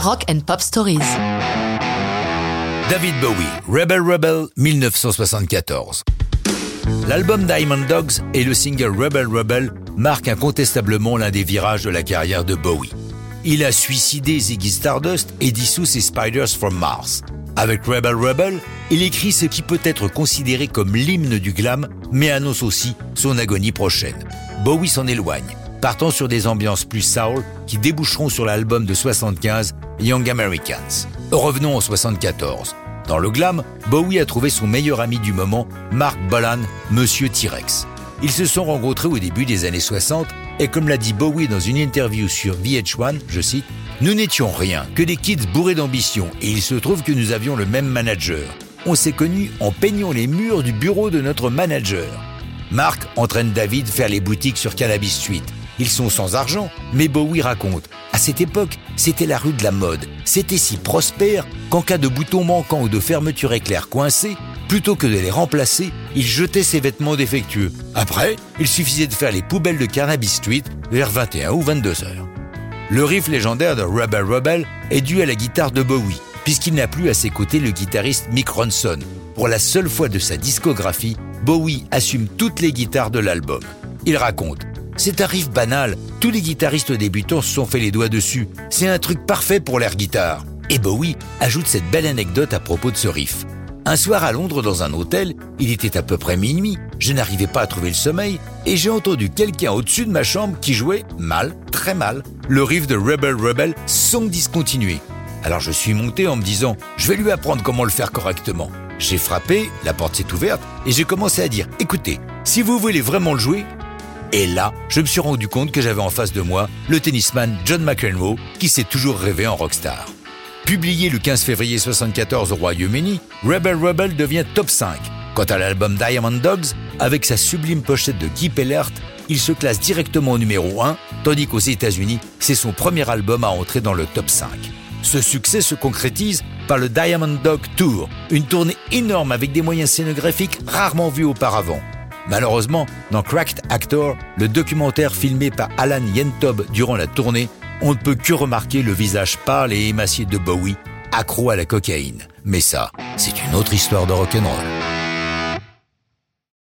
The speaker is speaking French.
Rock and Pop Stories. David Bowie, Rebel Rebel 1974. L'album Diamond Dogs et le single Rebel Rebel marquent incontestablement l'un des virages de la carrière de Bowie. Il a suicidé Ziggy Stardust et dissous ses Spiders from Mars. Avec Rebel Rebel, il écrit ce qui peut être considéré comme l'hymne du glam, mais annonce aussi son agonie prochaine. Bowie s'en éloigne, partant sur des ambiances plus soul qui déboucheront sur l'album de 75 Young Americans. Revenons en 74. Dans le glam, Bowie a trouvé son meilleur ami du moment, Mark Bolan, Monsieur T-Rex. Ils se sont rencontrés au début des années 60 et comme l'a dit Bowie dans une interview sur VH1, je cite, Nous n'étions rien que des kids bourrés d'ambition et il se trouve que nous avions le même manager. On s'est connus en peignant les murs du bureau de notre manager. Mark entraîne David faire les boutiques sur Cannabis Street. Ils sont sans argent, mais Bowie raconte À cette époque, c'était la rue de la mode. C'était si prospère qu'en cas de bouton manquant ou de fermeture éclair coincée, plutôt que de les remplacer, il jetait ses vêtements défectueux. Après, il suffisait de faire les poubelles de Cannabis Street vers 21 ou 22 heures. Le riff légendaire de Rebel Rebel est dû à la guitare de Bowie, puisqu'il n'a plus à ses côtés le guitariste Mick Ronson. Pour la seule fois de sa discographie, Bowie assume toutes les guitares de l'album. Il raconte c'est un riff banal. Tous les guitaristes débutants se sont fait les doigts dessus. C'est un truc parfait pour l'air guitare. Et Bowie ajoute cette belle anecdote à propos de ce riff. Un soir à Londres dans un hôtel, il était à peu près minuit, je n'arrivais pas à trouver le sommeil et j'ai entendu quelqu'un au-dessus de ma chambre qui jouait mal, très mal, le riff de Rebel Rebel sans discontinuer. Alors je suis monté en me disant, je vais lui apprendre comment le faire correctement. J'ai frappé, la porte s'est ouverte et j'ai commencé à dire, écoutez, si vous voulez vraiment le jouer, et là, je me suis rendu compte que j'avais en face de moi le tennisman John McEnroe qui s'est toujours rêvé en rockstar. Publié le 15 février 1974 au Royaume-Uni, Rebel Rebel devient top 5. Quant à l'album Diamond Dogs, avec sa sublime pochette de Guy Pellert, il se classe directement au numéro 1, tandis qu'aux États-Unis, c'est son premier album à entrer dans le top 5. Ce succès se concrétise par le Diamond Dog Tour, une tournée énorme avec des moyens scénographiques rarement vus auparavant. Malheureusement, dans Cracked Actor, le documentaire filmé par Alan Yentob durant la tournée, on ne peut que remarquer le visage pâle et émacié de Bowie, accro à la cocaïne. Mais ça, c'est une autre histoire de rock'n'roll.